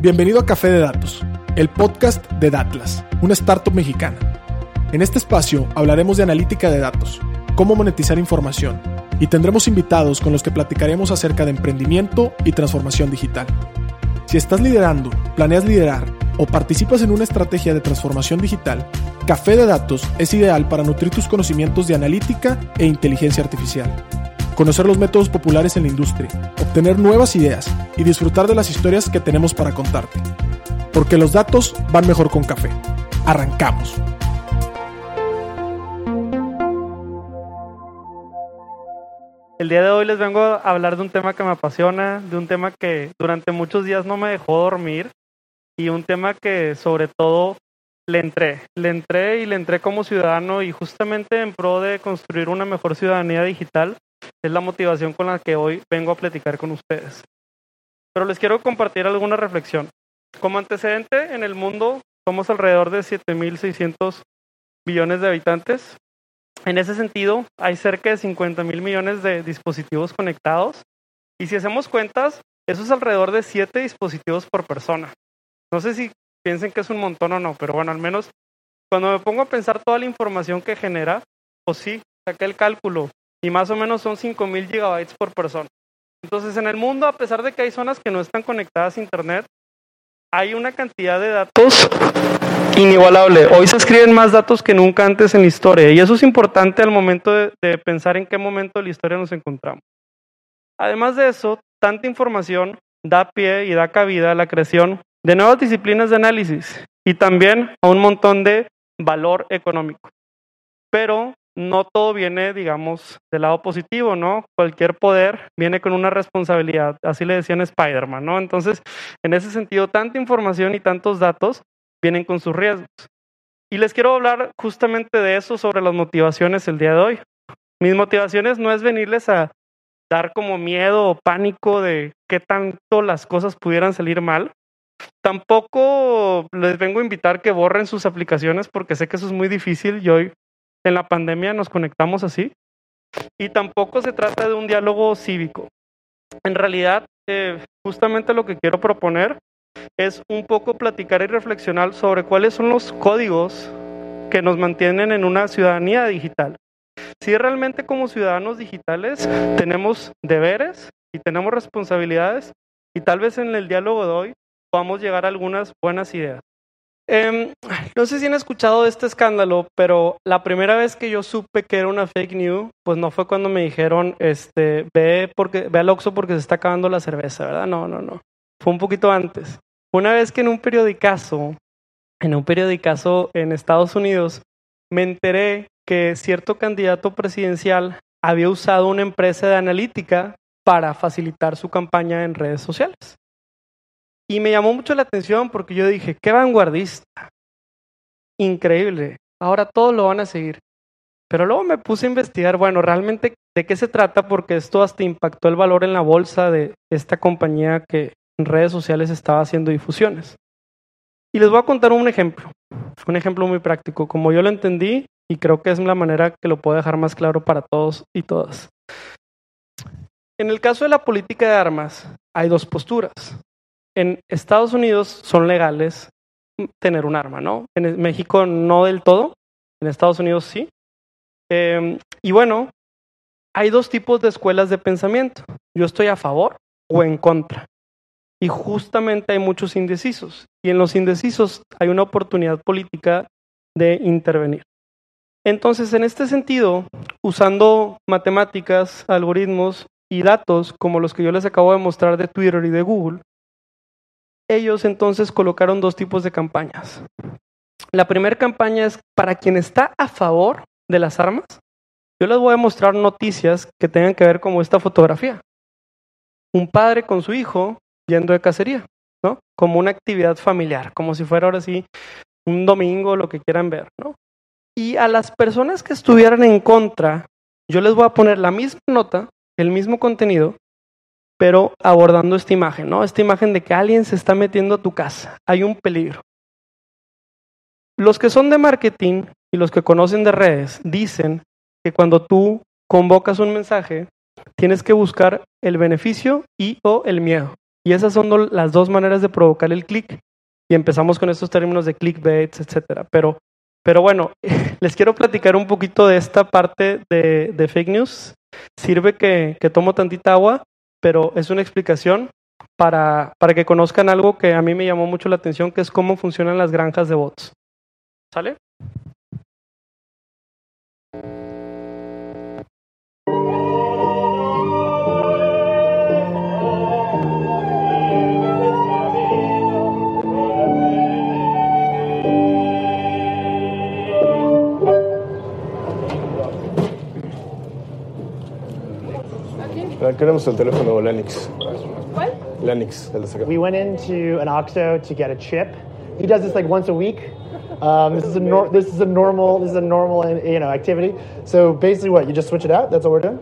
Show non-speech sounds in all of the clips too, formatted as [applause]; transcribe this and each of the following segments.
Bienvenido a Café de Datos, el podcast de Datlas, una startup mexicana. En este espacio hablaremos de analítica de datos, cómo monetizar información y tendremos invitados con los que platicaremos acerca de emprendimiento y transformación digital. Si estás liderando, planeas liderar o participas en una estrategia de transformación digital, Café de Datos es ideal para nutrir tus conocimientos de analítica e inteligencia artificial conocer los métodos populares en la industria, obtener nuevas ideas y disfrutar de las historias que tenemos para contarte. Porque los datos van mejor con café. Arrancamos. El día de hoy les vengo a hablar de un tema que me apasiona, de un tema que durante muchos días no me dejó dormir y un tema que sobre todo le entré, le entré y le entré como ciudadano y justamente en pro de construir una mejor ciudadanía digital es la motivación con la que hoy vengo a platicar con ustedes. Pero les quiero compartir alguna reflexión. Como antecedente, en el mundo somos alrededor de 7.600 billones de habitantes. En ese sentido, hay cerca de 50 mil millones de dispositivos conectados. Y si hacemos cuentas, eso es alrededor de 7 dispositivos por persona. No sé si piensen que es un montón o no, pero bueno, al menos cuando me pongo a pensar toda la información que genera, pues sí, saqué el cálculo y más o menos son 5000 gigabytes por persona. Entonces, en el mundo, a pesar de que hay zonas que no están conectadas a Internet, hay una cantidad de datos inigualable. Hoy se escriben más datos que nunca antes en la historia y eso es importante al momento de, de pensar en qué momento de la historia nos encontramos. Además de eso, tanta información da pie y da cabida a la creación de nuevas disciplinas de análisis y también a un montón de valor económico. Pero no todo viene, digamos, del lado positivo, ¿no? Cualquier poder viene con una responsabilidad, así le decían Spider-Man, ¿no? Entonces, en ese sentido, tanta información y tantos datos vienen con sus riesgos. Y les quiero hablar justamente de eso, sobre las motivaciones el día de hoy. Mis motivaciones no es venirles a dar como miedo o pánico de qué tanto las cosas pudieran salir mal. Tampoco les vengo a invitar que borren sus aplicaciones porque sé que eso es muy difícil y hoy en la pandemia nos conectamos así. Y tampoco se trata de un diálogo cívico. En realidad, eh, justamente lo que quiero proponer es un poco platicar y reflexionar sobre cuáles son los códigos que nos mantienen en una ciudadanía digital. Si realmente como ciudadanos digitales tenemos deberes y tenemos responsabilidades y tal vez en el diálogo de hoy podamos llegar a algunas buenas ideas. Em, no sé si han escuchado de este escándalo, pero la primera vez que yo supe que era una fake news, pues no fue cuando me dijeron, este, ve, porque, ve al Oxxo porque se está acabando la cerveza, ¿verdad? No, no, no. Fue un poquito antes. Una vez que en un periodicazo, en un periodicazo en Estados Unidos, me enteré que cierto candidato presidencial había usado una empresa de analítica para facilitar su campaña en redes sociales. Y me llamó mucho la atención porque yo dije, qué vanguardista. Increíble. Ahora todos lo van a seguir. Pero luego me puse a investigar, bueno, realmente de qué se trata porque esto hasta impactó el valor en la bolsa de esta compañía que en redes sociales estaba haciendo difusiones. Y les voy a contar un ejemplo, un ejemplo muy práctico, como yo lo entendí y creo que es la manera que lo puedo dejar más claro para todos y todas. En el caso de la política de armas, hay dos posturas en Estados Unidos son legales tener un arma, ¿no? En México no del todo, en Estados Unidos sí. Em, y bueno, hay dos tipos de escuelas de pensamiento. Yo estoy a favor o en contra. Y justamente hay muchos indecisos. Y en los indecisos hay una oportunidad política de intervenir. Entonces, en este sentido, usando matemáticas, algoritmos y datos como los que yo les acabo de mostrar de Twitter y de Google, ellos entonces colocaron dos tipos de campañas. La primera campaña es para quien está a favor de las armas. Yo les voy a mostrar noticias que tengan que ver como esta fotografía. Un padre con su hijo yendo de cacería, ¿no? Como una actividad familiar, como si fuera ahora sí un domingo, lo que quieran ver, ¿no? Y a las personas que estuvieran en contra, yo les voy a poner la misma nota, el mismo contenido, pero abordando esta imagen, ¿no? Esta imagen de que alguien se está metiendo a tu casa, hay un peligro. Los que son de marketing y los que conocen de redes dicen que cuando tú convocas un mensaje, tienes que buscar el beneficio y o el miedo. Y esas son las dos maneras de provocar el clic. Y empezamos con estos términos de clickbait, etcétera. Pero, pero bueno, [laughs] les quiero platicar un poquito de esta parte de, de fake news. Sirve que tomo tantita agua, pero es una explicación para, para que conozcan algo que a mí me llamó mucho la atención, que es cómo funcionan las granjas de bots. ¿Sale? Queremos el teléfono Lennox. What? Lennox, el de acá. We went into an OXXO to get a chip. He does this like once a week. Um, this is a nor- this is a normal this is a normal you know activity. So basically, what you just switch it out. That's what we're doing.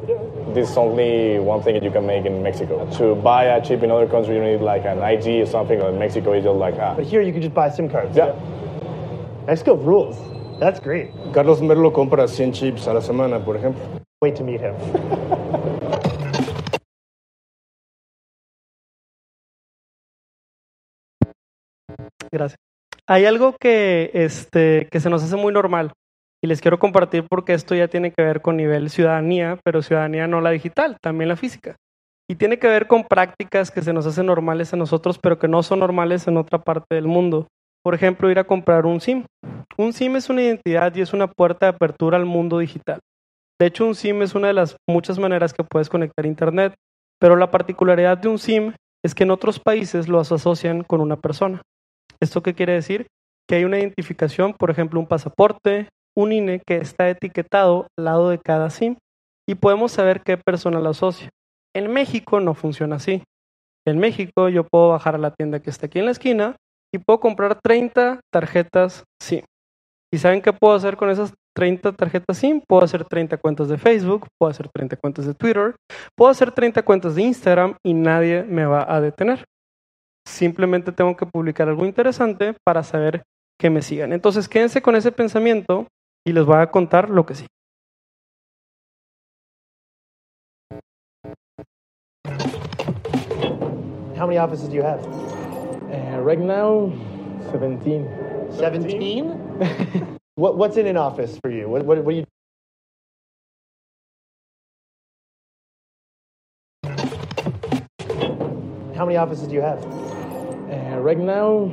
This is only one thing that you can make in Mexico. To buy a chip in other countries, you need like an IG or something. Or in Mexico, it's just like ah. But here you can just buy SIM cards. Yeah. Mexico rules. That's great. Carlos Merlo compra 100 chips a la semana, por ejemplo. Wait to meet him. [laughs] Gracias. Hay algo que, este, que se nos hace muy normal y les quiero compartir porque esto ya tiene que ver con nivel ciudadanía, pero ciudadanía no la digital, también la física. Y tiene que ver con prácticas que se nos hacen normales a nosotros, pero que no son normales en otra parte del mundo. Por ejemplo, ir a comprar un SIM. Un SIM es una identidad y es una puerta de apertura al mundo digital. De hecho, un SIM es una de las muchas maneras que puedes conectar Internet, pero la particularidad de un SIM es que en otros países los asocian con una persona. ¿Esto qué quiere decir? Que hay una identificación, por ejemplo, un pasaporte, un INE que está etiquetado al lado de cada SIM y podemos saber qué persona lo asocia. En México no funciona así. En México yo puedo bajar a la tienda que está aquí en la esquina y puedo comprar 30 tarjetas SIM. ¿Y saben qué puedo hacer con esas 30 tarjetas SIM? Puedo hacer 30 cuentas de Facebook, puedo hacer 30 cuentas de Twitter, puedo hacer 30 cuentas de Instagram y nadie me va a detener. Simplemente tengo que publicar algo interesante para saber que me sigan. Entonces quédense con ese pensamiento y les voy a contar lo que sí. How many offices do you have? Uh, right now, 17. 17? [laughs] what, what's in an office for you? What, what, what do you How many offices do you have? Right now,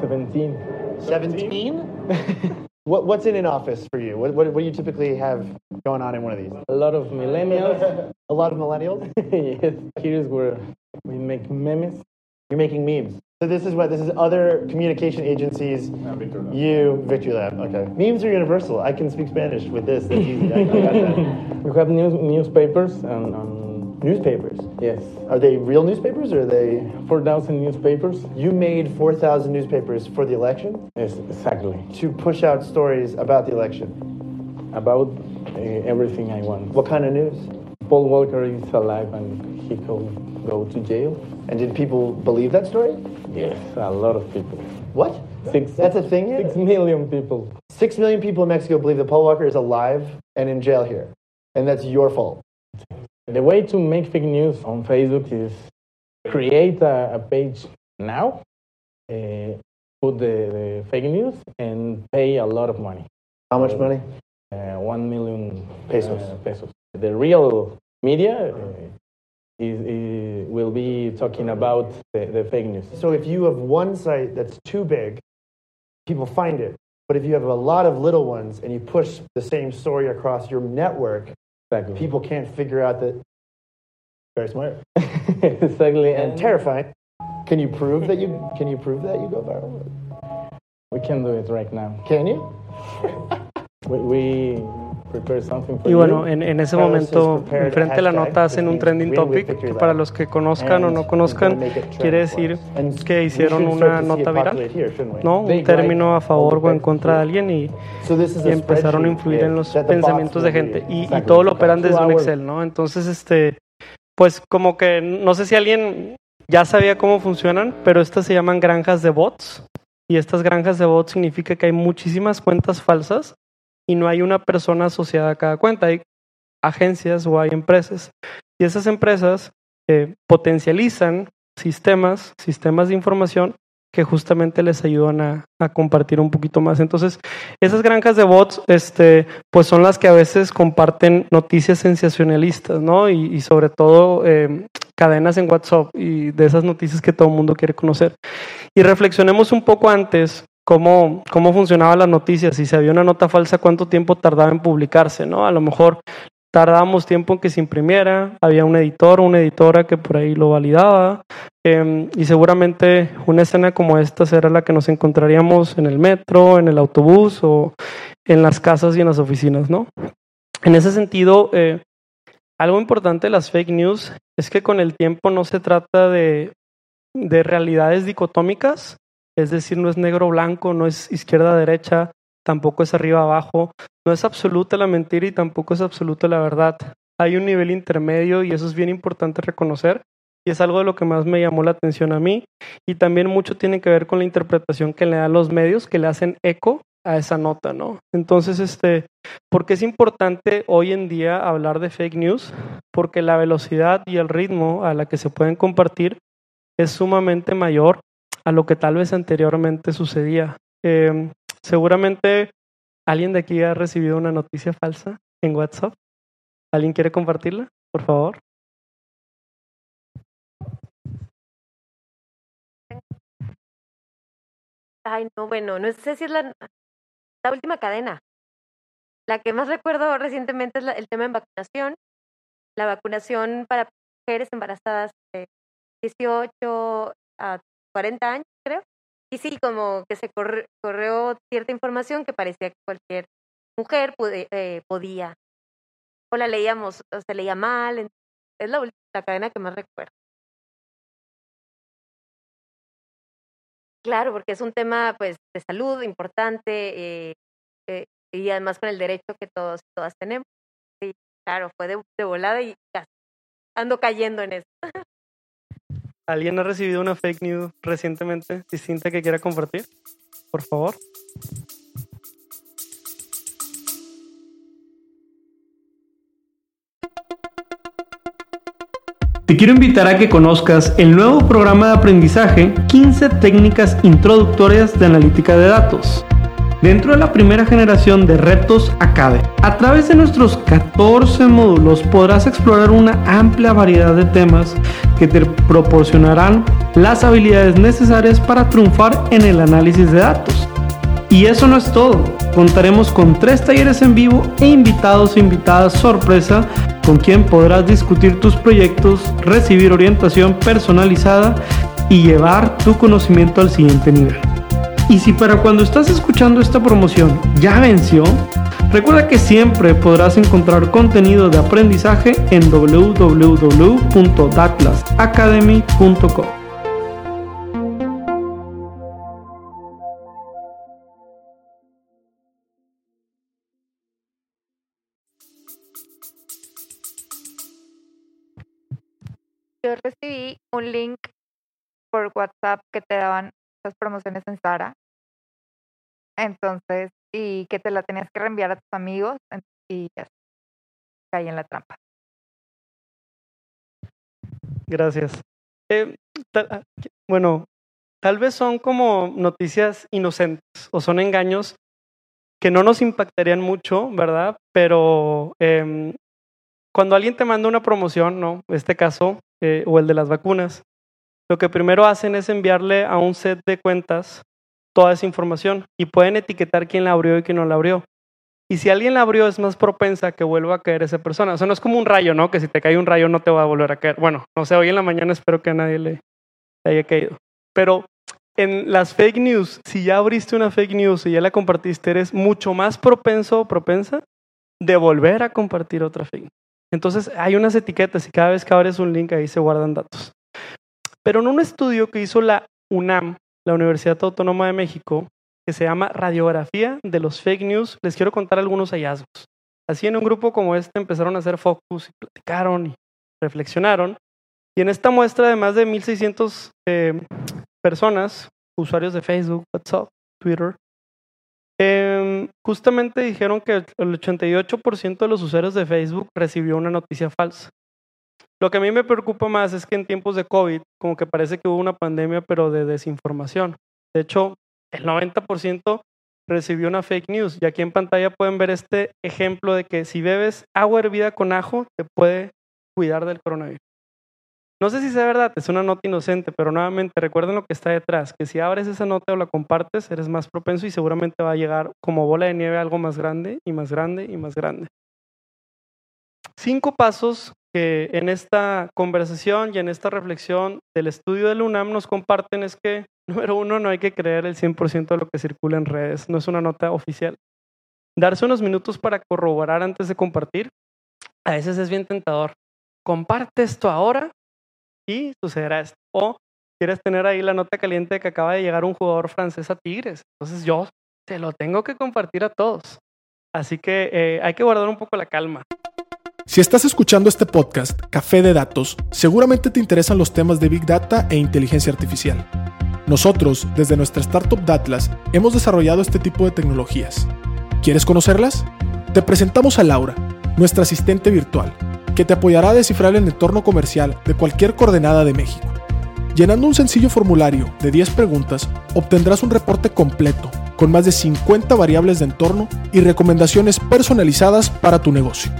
17. 17? [laughs] what, what's in an office for you? What, what, what do you typically have going on in one of these? A lot of millennials. [laughs] A lot of millennials? [laughs] yes, here's where we make memes. You're making memes. So this is what this is other communication agencies. You, Victory Lab. Okay. Memes are universal. I can speak Spanish with this. That's easy. I, I got that. We have news, newspapers and, and Newspapers. yes, Are they real newspapers or are they? 4,000 newspapers. You made 4,000 newspapers for the election Yes, exactly. to push out stories about the election. About uh, everything I want. What kind of news? Paul Walker is alive and he could go to jail. And did people believe that story? Yes, a lot of people. What? Six, That's a thing here? six million people. Six million people in Mexico believe that Paul Walker is alive and in jail here. And that's your fault. The way to make fake news on Facebook is create a, a page now, uh, put the, the fake news, and pay a lot of money. How much money? Uh, one million Pesos. uh, pesos. The real media uh, is, is, will be talking about the, the fake news. So if you have one site that's too big, people find it. But if you have a lot of little ones and you push the same story across your network, Exactly. Mm-hmm. people can't figure out that. Very smart [laughs] exactly. and And terrifying. Can you prove that you can you prove that you go viral? we can do it right now. Can you? We, we prepare something for Y bueno, en, en ese momento, enfrente de la nota hacen un trending topic, que para los que conozcan o no conozcan, quiere for decir que hicieron una nota viral? ¿no? Un término a favor o en contra de alguien y, So this is y a empezaron a influir en los pensamientos de gente. Y, y todo lo operan desde un. Excel, ¿no? Entonces, este, pues como que no sé si alguien ya sabía cómo funcionan, pero estas se llaman granjas de bots. Y estas granjas de bots significa que hay muchísimas cuentas falsas y no hay una persona asociada a cada cuenta. Hay agencias o hay empresas. Y esas empresas eh, potencializan sistemas, sistemas de información que justamente les ayudan a, a, compartir un poquito más. Entonces, esas granjas de bots, este, pues son las que a veces comparten noticias sensacionalistas, ¿no? Y, y sobre todo eh, cadenas en WhatsApp y de esas noticias que todo el mundo quiere conocer. Y reflexionemos un poco antes cómo, cómo funcionaban las noticias, si se había una nota falsa, cuánto tiempo tardaba en publicarse, ¿no? A lo mejor tardábamos tiempo en que se imprimiera, había un editor o una editora que por ahí lo validaba, eh, y seguramente una escena como esta será la que nos encontraríamos en el metro, en el autobús o en las casas y en las oficinas, ¿no? En ese sentido, eh, algo importante de las fake news es que con el tiempo no se trata de, de realidades dicotómicas, es decir, no es negro blanco, no es izquierda derecha, tampoco es arriba abajo, no es absoluta la mentira y tampoco es absoluta la verdad. Hay un nivel intermedio y eso es bien importante reconocer y es algo de lo que más me llamó la atención a mí y también mucho tiene que ver con la interpretación que le dan los medios que le hacen eco a esa nota, ¿no? Entonces, este, ¿por qué es importante hoy en día hablar de fake news? Porque la velocidad y el ritmo a la que se pueden compartir es sumamente mayor a lo que tal vez anteriormente sucedía. Eh, seguramente alguien de aquí ha recibido una noticia falsa en WhatsApp. ¿Alguien quiere compartirla, por favor? Ay, no, bueno, no sé si es la, la última cadena. La que más recuerdo recientemente es la, el tema en vacunación. La vacunación para mujeres embarazadas de 18 a 40 años, creo. Y sí, como que se corre, corrió cierta información que parecía que cualquier mujer pude, eh, podía. O la leíamos, o se leía mal. Es la, la cadena que más recuerdo. Claro, porque es un tema pues de salud importante eh, eh, y además con el derecho que todos y todas tenemos. Sí, claro, fue de, de volada y casi ando cayendo en eso. ¿Alguien ha recibido una fake news recientemente distinta que quiera compartir? Por favor. Te quiero invitar a que conozcas el nuevo programa de aprendizaje 15 técnicas introductorias de analítica de datos. Dentro de la primera generación de Retos Academy, a través de nuestros 14 módulos podrás explorar una amplia variedad de temas que te proporcionarán las habilidades necesarias para triunfar en el análisis de datos. Y eso no es todo, contaremos con tres talleres en vivo e invitados e invitadas sorpresa con quien podrás discutir tus proyectos, recibir orientación personalizada y llevar tu conocimiento al siguiente nivel. Y si para cuando estás escuchando esta promoción ya venció, recuerda que siempre podrás encontrar contenido de aprendizaje en www.datlasacademy.com. Yo recibí un link por WhatsApp que te daban promociones en Sara. Entonces, y que te la tenías que reenviar a tus amigos y ya caí en la trampa. Gracias. Eh, ta- bueno, tal vez son como noticias inocentes o son engaños que no nos impactarían mucho, ¿verdad? Pero em, cuando alguien te manda una promoción, ¿no? Este caso, eh, o el de las vacunas, lo que primero hacen es enviarle a un set de cuentas toda esa información y pueden etiquetar quién la abrió y quién no la abrió. Y si alguien la abrió, es más propensa que vuelva a caer esa persona. O sea, no es como un rayo, ¿no? Que si te cae un rayo no te va a volver a caer. Bueno, no sé, hoy en la mañana espero que a nadie le, le haya caído. Pero en las fake news, si ya abriste una fake news y ya la compartiste, eres mucho más propenso o propensa de volver a compartir otra fake news. Entonces, hay unas etiquetas y cada vez que abres un link ahí se guardan datos. Pero en un estudio que hizo la UNAM, la Universidad Autónoma de México, que se llama Radiografía de los Fake News, les quiero contar algunos hallazgos. Así en un grupo como este empezaron a hacer focus y platicaron y reflexionaron. Y en esta muestra de más de 1.600 eh, personas, usuarios de Facebook, WhatsApp, Twitter, eh, justamente dijeron que el 88% de los usuarios de Facebook recibió una noticia falsa. Lo que a mí me preocupa más es que en tiempos de COVID, como que parece que hubo una pandemia, pero de desinformación. De hecho, el 90% recibió una fake news. Y aquí en pantalla pueden ver este ejemplo de que si bebes agua hervida con ajo, te puede cuidar del coronavirus. No sé si sea verdad, es una nota inocente, pero nuevamente recuerden lo que está detrás, que si abres esa nota o la compartes, eres más propenso y seguramente va a llegar como bola de nieve algo más grande y más grande y más grande. Cinco pasos que en esta conversación y en esta reflexión del estudio del UNAM nos comparten es que, [laughs] número uno, no hay que creer el 100% de lo que circula en redes, no es una nota oficial. Darse unos minutos para corroborar antes de compartir, a veces es bien tentador. Comparte esto ahora y sucederá esto. O quieres tener ahí la nota caliente de que acaba de llegar un jugador francés a Tigres. Entonces yo te lo tengo que compartir a todos. Así que eh, hay que guardar un poco la calma. Si estás escuchando este podcast, Café de Datos, seguramente te interesan los temas de Big Data e inteligencia artificial. Nosotros, desde nuestra startup Datlas, hemos desarrollado este tipo de tecnologías. ¿Quieres conocerlas? Te presentamos a Laura, nuestra asistente virtual que te apoyará a descifrar el entorno comercial de cualquier coordenada de México. Llenando un sencillo formulario de 10 preguntas, obtendrás un reporte completo, con más de 50 variables de entorno y recomendaciones personalizadas para tu negocio.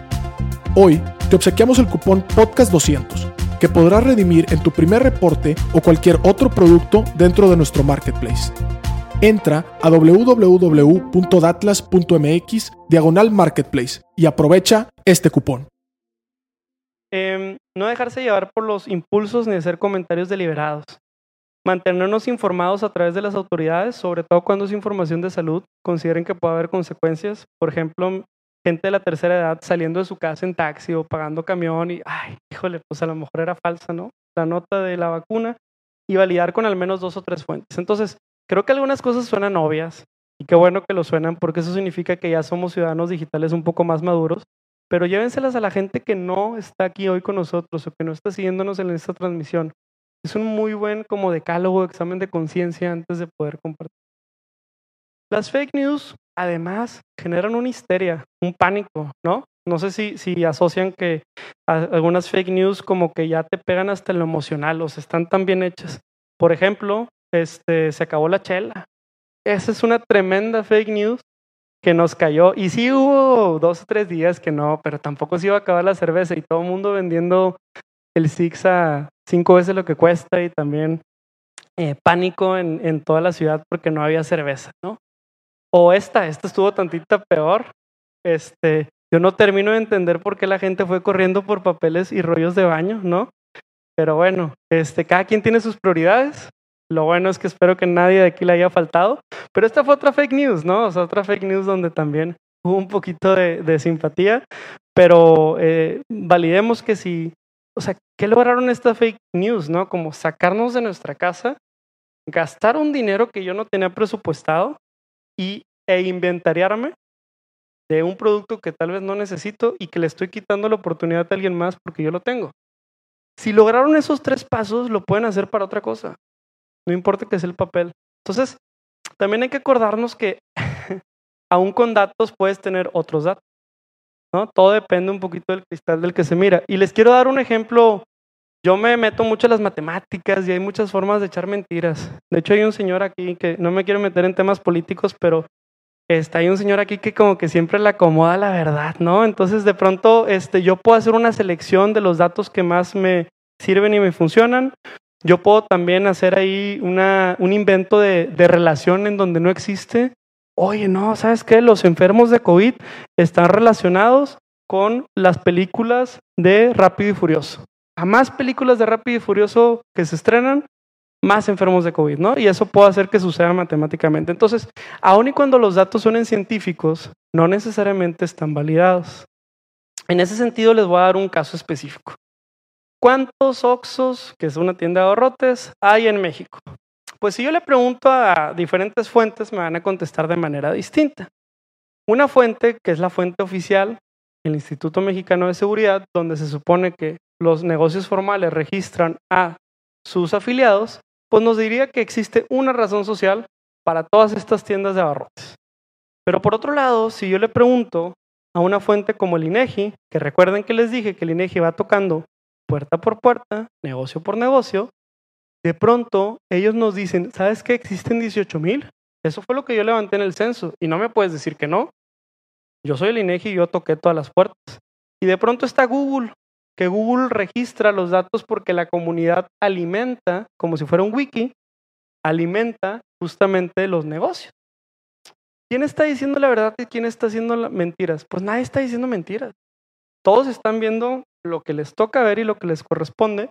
Hoy te obsequiamos el cupón Podcast200, que podrás redimir en tu primer reporte o cualquier otro producto dentro de nuestro marketplace. Entra a www.datlas.mx diagonal marketplace y aprovecha este cupón. Em, no dejarse llevar por los impulsos ni hacer comentarios deliberados. Mantenernos informados a través de las autoridades, sobre todo cuando es información de salud, consideren que puede haber consecuencias. Por ejemplo, gente de la tercera edad saliendo de su casa en taxi o pagando camión y, ay, híjole, pues a lo mejor era falsa, ¿no? La nota de la vacuna y validar con al menos dos o tres fuentes. Entonces, creo que algunas cosas suenan obvias y qué bueno que lo suenan porque eso significa que ya somos ciudadanos digitales un poco más maduros pero llévenselas a la gente que no está aquí hoy con nosotros o que no está siguiéndonos en esta transmisión. Es un muy buen como decálogo, examen de conciencia antes de poder compartir. Las fake news, además, generan una histeria, un pánico, ¿no? No sé si, si asocian que algunas fake news como que ya te pegan hasta lo emocional, o sea, están tan bien hechas. Por ejemplo, este, se acabó la chela. Esa es una tremenda fake news que nos cayó. Y sí hubo dos o tres días que no, pero tampoco se iba a acabar la cerveza y todo el mundo vendiendo el Six a cinco veces lo que cuesta y también eh, pánico en, en, toda la ciudad porque no había cerveza, ¿no? O esta, esta estuvo tantita peor. Este, yo no termino de entender por qué la gente fue corriendo por papeles y rollos de baño, ¿no? Pero bueno, este, cada quien tiene sus prioridades. Lo bueno es que espero que nadie de aquí le haya faltado. Pero esta fue otra fake news, ¿no? O sea, otra fake news donde también hubo un poquito de, simpatía. Pero eh, validemos que si, o sea, ¿qué lograron esta fake news, no? Como sacarnos de nuestra casa, gastar un dinero que yo no tenía presupuestado y, e inventariarme de un producto que tal vez no necesito y que le estoy quitando la oportunidad a alguien más porque yo lo tengo. Si lograron esos tres pasos, lo pueden hacer para otra cosa no importa que sea el papel. Entonces, también hay que acordarnos que [laughs] aún con datos puedes tener otros datos. ¿no? Todo depende un poquito del cristal del que se mira. Y les quiero dar un ejemplo. Yo me meto mucho en las matemáticas y hay muchas formas de echar mentiras. De hecho, hay un señor aquí que no me quiero meter en temas políticos, pero está hay un señor aquí que como que siempre le acomoda la verdad, ¿no? Entonces, de pronto, este, yo puedo hacer una selección de los datos que más me sirven y me funcionan. Yo puedo también hacer ahí una, un invento de, de relación en donde no existe. Oye, no, ¿sabes qué? Los enfermos de COVID están relacionados con las películas de Rápido y Furioso. A más películas de Rápido y Furioso que se estrenan, más enfermos de COVID, ¿no? Y eso puede hacer que suceda matemáticamente. Entonces, aun y cuando los datos son científicos, no necesariamente están validados. En ese sentido, les voy a dar un caso específico. ¿Cuántos Oxos, que es una tienda de ahorrotes, hay en México? Pues si yo le pregunto a diferentes fuentes, me van a contestar de manera distinta. Una fuente, que es la fuente oficial, el Instituto Mexicano de Seguridad, donde se supone que los negocios formales registran a sus afiliados, pues nos diría que existe una razón social para todas estas tiendas de abarrotes. Pero por otro lado, si yo le pregunto a una fuente como el INEGI, que recuerden que les dije que el INEGI va tocando puerta por puerta, negocio por negocio, de pronto ellos nos dicen, ¿sabes qué? Existen 18 mil. Eso fue lo que yo levanté en el censo y no me puedes decir que no. Yo soy el INEGI y yo toqué todas las puertas. Y de pronto está Google, que Google registra los datos porque la comunidad alimenta, como si fuera un wiki, alimenta justamente los negocios. ¿Quién está diciendo la verdad y quién está haciendo mentiras? Pues nadie está diciendo mentiras. Todos están viendo lo que les toca ver y lo que les corresponde.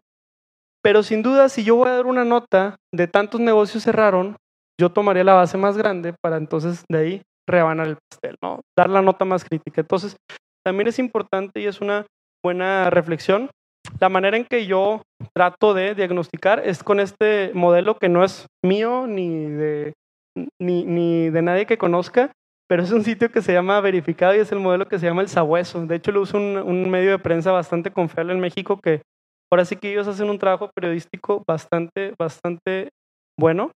Pero sin duda, si yo voy a dar una nota de tantos negocios cerraron, yo tomaría la base más grande para entonces de ahí rebanar el pastel, ¿no? Dar la nota más crítica. Entonces, también es importante y es una buena reflexión. La manera en que yo trato de diagnosticar es con este modelo que no es mío ni de, ni, ni de nadie que conozca, pero es un sitio que se llama Verificado y es el modelo que se llama El Sabueso. De hecho, lo usa un, un, medio de prensa bastante confiable en México que ahora sí que ellos hacen un trabajo periodístico bastante, bastante bueno.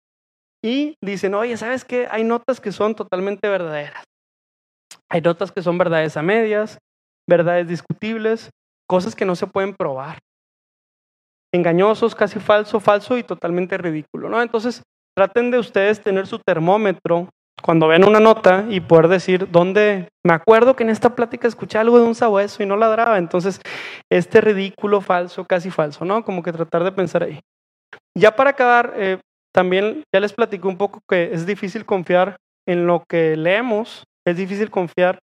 Y dicen, oye, ¿sabes qué? Hay notas que son totalmente verdaderas. Hay notas que son verdades a medias, verdades discutibles, cosas que no se pueden probar. Engañosos, casi falso, falso y totalmente ridículo, ¿no? Entonces, traten de ustedes tener su termómetro cuando ven una nota y poder decir dónde, me acuerdo que en esta plática escuché algo de un sabueso y no ladraba, entonces este ridículo, falso, casi falso, ¿no? Como que tratar de pensar ahí. Ya para acabar, eh, también ya les platico un poco que es difícil confiar en lo que leemos, es difícil confiar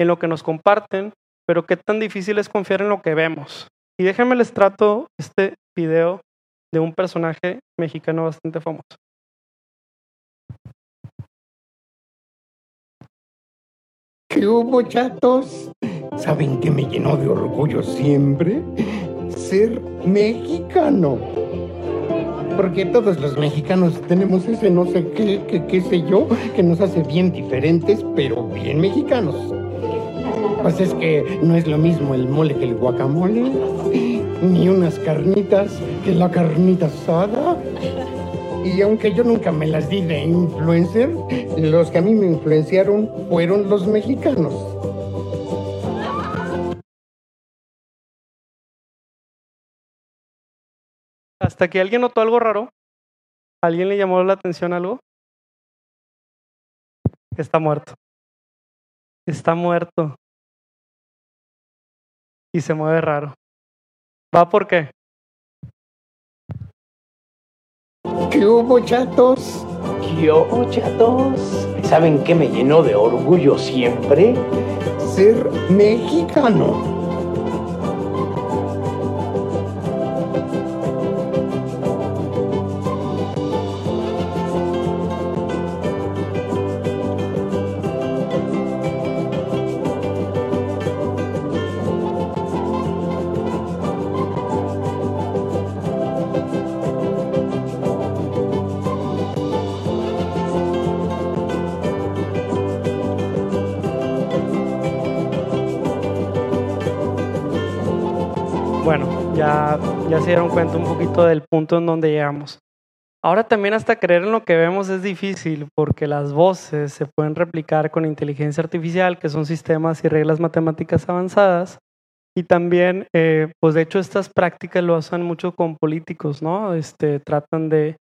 en lo que nos comparten, pero qué tan difícil es confiar en lo que vemos. Y déjenme les trato este video de un personaje mexicano bastante famoso. ¿Qué hubo, chatos? ¿Saben qué me llenó de orgullo siempre? Ser mexicano. Porque todos los mexicanos tenemos ese no sé qué, qué, qué sé yo, que nos hace bien diferentes, pero bien mexicanos. Pues es que no es lo mismo el mole que el guacamole, ni unas carnitas que la carnita asada. Y aunque yo nunca me las di de influencer, los que a mí me influenciaron fueron los mexicanos. Hasta que alguien notó algo raro. ¿Alguien le llamó la atención algo? Está muerto. Está muerto. Y se mueve raro. ¿Va por qué? ¿Qué hubo, chatos? ¿Qué hubo, chatos? ¿Saben qué me llenó de orgullo siempre? Ser mexicano. Se dieron cuenta un poquito del punto en donde llegamos. Ahora también hasta creer en lo que vemos es difícil porque las voces se pueden replicar con inteligencia artificial, que son sistemas y reglas matemáticas avanzadas. Y también, eh, pues de hecho estas prácticas lo hacen mucho con políticos, ¿no? Este, tratan de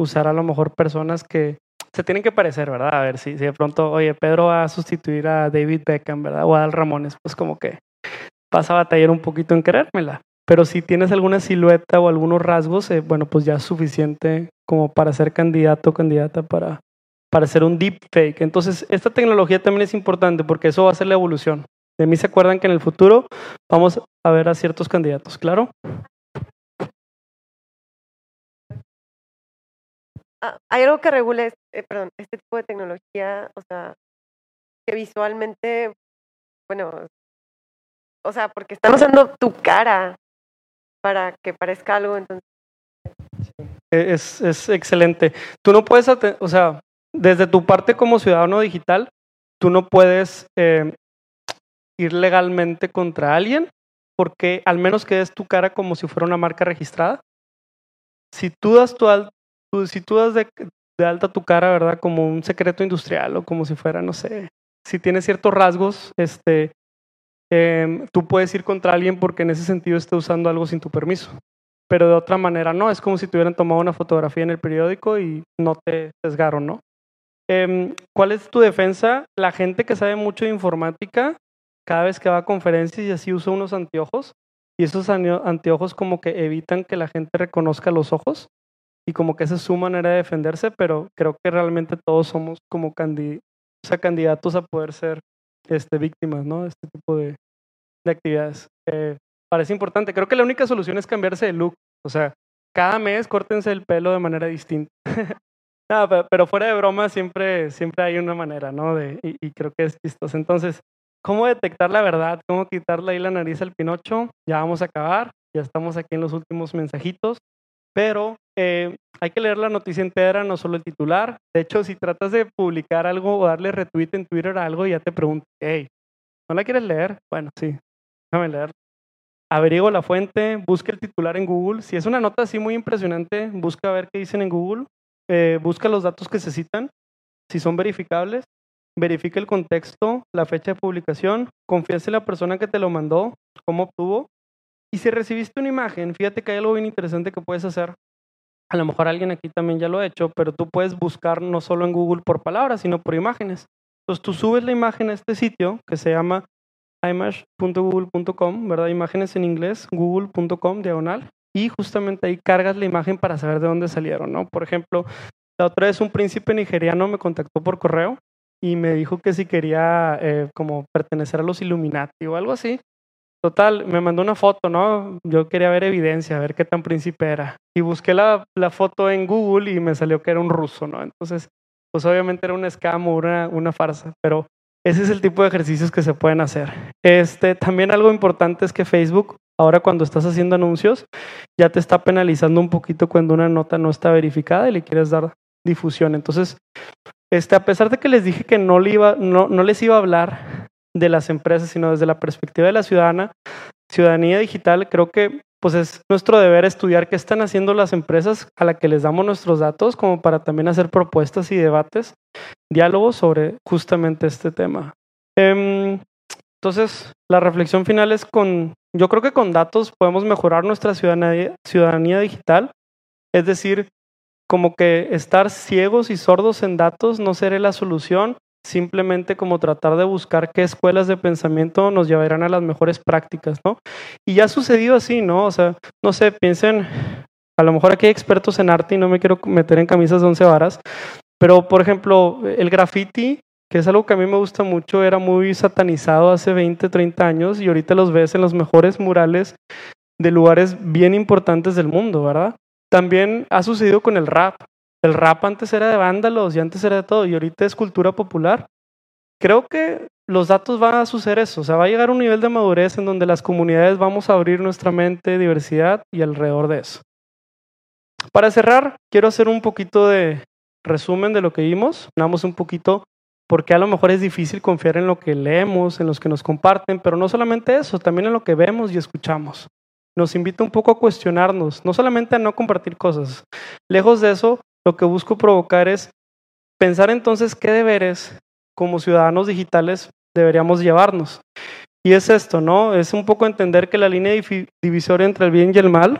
usar a lo mejor personas que se tienen que parecer, ¿verdad? A ver si, de pronto, oye, Pedro va a sustituir a David Beckham, ¿verdad? O a Al Ramones, pues como que vas a batallar un poquito en querérmela. Pero si tienes alguna silueta o algunos rasgos, eh, bueno, pues ya es suficiente como para ser candidato o candidata para, para hacer un deepfake. Entonces, esta tecnología también es importante porque eso va a ser la evolución. De mí se acuerdan que en el futuro vamos a ver a ciertos candidatos, ¿claro? Ah, ¿Hay algo que regule eh, perdón, este tipo de tecnología? O sea, que visualmente, bueno, o sea, porque están usando tu cara para que parezca algo, entonces. Es, es excelente. Tú no puedes, o sea, desde tu parte como ciudadano digital, tú no puedes eh, ir legalmente contra alguien porque al menos que des tu cara como si fuera una marca registrada. Si tú das tu, al, tu si tú das de, de, alta tu cara, ¿verdad? Como un secreto industrial o como si fuera, no sé, si tiene ciertos rasgos, este, em, tú puedes ir contra alguien porque en ese sentido esté usando algo sin tu permiso. Pero de otra manera no, es como si te hubieran tomado una fotografía en el periódico y no te sesgaron, ¿no? Em, ¿Cuál es tu defensa? La gente que sabe mucho de informática, cada vez que va a conferencias y así usa unos anteojos, y esos anteojos como que evitan que la gente reconozca los ojos, y como que esa es su manera de defenderse, pero creo que realmente todos somos como candidatos a poder ser este, víctimas ¿no? este tipo de, de actividades. Eh, parece importante. Creo que la única solución es cambiarse de look. O sea, cada mes córtense el pelo de manera distinta. [laughs] pero, fuera de broma, siempre, siempre hay una manera, ¿no? De, y, creo que es chistoso. Entonces, ¿cómo detectar la verdad? ¿Cómo quitarle ahí la nariz al Pinocho? Ya vamos a acabar. Ya estamos aquí en los últimos mensajitos. Pero eh, hay que leer la noticia entera, no solo el titular. De hecho, si tratas de publicar algo o darle retweet en Twitter a algo, ya te pregunto, hey, ¿no la quieres leer? Bueno, sí, déjame leer. Averigua la fuente, busca el titular en Google. Si es una nota así muy impresionante, busca ver qué dicen en Google. Eh, busca los datos que se citan, si son verificables. Verifica el contexto, la fecha de publicación. Confiesa en la persona que te lo mandó, cómo obtuvo. Y si recibiste una imagen, fíjate que hay algo bien interesante que puedes hacer. A lo mejor alguien aquí también ya lo ha hecho, pero tú puedes buscar no solo en Google por palabras, sino por imágenes. Entonces tú subes la imagen a este sitio que se llama image.google.com, ¿verdad? Imágenes en inglés, google.com, diagonal. Y justamente ahí cargas la imagen para saber de dónde salieron, ¿no? Por ejemplo, la otra vez un príncipe nigeriano me contactó por correo y me dijo que si quería eh, como pertenecer a los Illuminati o algo así. Total, me mandó una foto, ¿no? Yo quería ver evidencia, ver qué tan príncipe era. Y busqué la, la foto en Google y me salió que era un ruso, ¿no? Entonces, pues obviamente era un scam o una, una farsa, pero ese es el tipo de ejercicios que se pueden hacer. Este, también algo importante es que Facebook, ahora cuando estás haciendo anuncios, ya te está penalizando un poquito cuando una nota no está verificada y le quieres dar difusión. Entonces, este, a pesar de que les dije que no, le iba, no, no les iba a hablar de las empresas, sino desde la perspectiva de la ciudadana, ciudadanía digital, creo que pues es nuestro deber estudiar qué están haciendo las empresas a las que les damos nuestros datos, como para también hacer propuestas y debates, diálogos sobre justamente este tema. Em, entonces, la reflexión final es con, yo creo que con datos podemos mejorar nuestra ciudadanía, ciudadanía digital, es decir, como que estar ciegos y sordos en datos no será la solución, simplemente como tratar de buscar qué escuelas de pensamiento nos llevarán a las mejores prácticas, ¿no? Y ya ha sucedido así, ¿no? O sea, no sé, piensen, a lo mejor aquí hay expertos en arte y no me quiero meter en camisas de once varas, pero por ejemplo, el graffiti, que es algo que a mí me gusta mucho, era muy satanizado hace 20, 30 años y ahorita los ves en los mejores murales de lugares bien importantes del mundo, ¿verdad? También ha sucedido con el rap. El rap antes era de vándalos y antes era de todo y ahorita es cultura popular. Creo que los datos van a suceder eso, o sea, va a llegar un nivel de madurez en donde las comunidades vamos a abrir nuestra mente, diversidad y alrededor de eso. Para cerrar, quiero hacer un poquito de resumen de lo que vimos, hablamos un poquito porque a lo mejor es difícil confiar en lo que leemos, en los que nos comparten, pero no solamente eso, también en lo que vemos y escuchamos. Nos invita un poco a cuestionarnos, no solamente a no compartir cosas. Lejos de eso, lo que busco provocar es pensar entonces qué deberes como ciudadanos digitales deberíamos llevarnos. Y es esto, ¿no? Es un poco entender que la línea divisoria entre el bien y el mal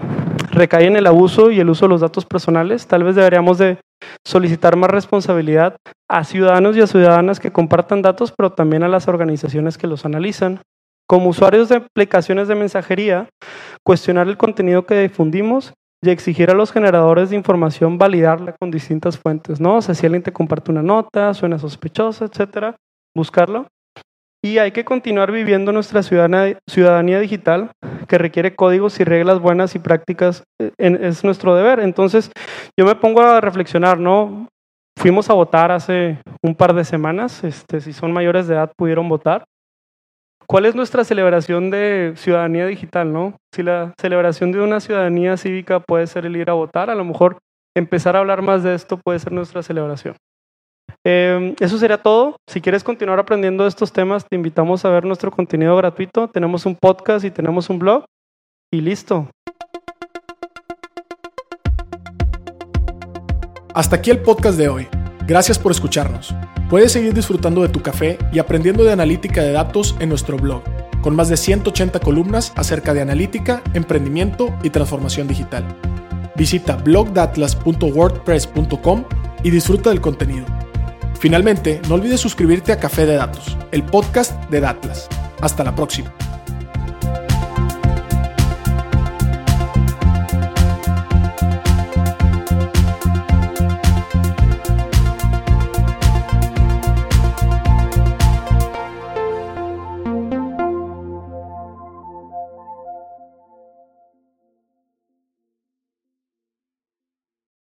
recae en el abuso y el uso de los datos personales. Tal vez deberíamos de solicitar más responsabilidad a ciudadanos y a ciudadanas que compartan datos, pero también a las organizaciones que los analizan. Como usuarios de aplicaciones de mensajería, cuestionar el contenido que difundimos y exigir a los generadores de información validarla con distintas fuentes, ¿no? O sea, si alguien te comparte una nota, suena sospechosa, etcétera, buscarlo. Y hay que continuar viviendo nuestra ciudadanía, digital que requiere códigos y reglas buenas y prácticas, eh, es nuestro deber. Entonces, yo me pongo a reflexionar, ¿no? Fuimos a votar hace un par de semanas, este, si son mayores de edad pudieron votar. ¿Cuál es nuestra celebración de ciudadanía digital, no? Si la celebración de una ciudadanía cívica puede ser el ir a votar, a lo mejor empezar a hablar más de esto puede ser nuestra celebración. Em, eso sería todo. Si quieres continuar aprendiendo estos temas, te invitamos a ver nuestro contenido gratuito. Tenemos un podcast y tenemos un blog. Y listo. Hasta aquí el podcast de hoy. Gracias por escucharnos. Puedes seguir disfrutando de tu café y aprendiendo de analítica de datos en nuestro blog, con más de 180 columnas acerca de analítica, emprendimiento y transformación digital. Visita blogdatlas.wordpress.com y disfruta del contenido. Finalmente, no olvides suscribirte a Café de Datos, el podcast de Datlas. Hasta la próxima.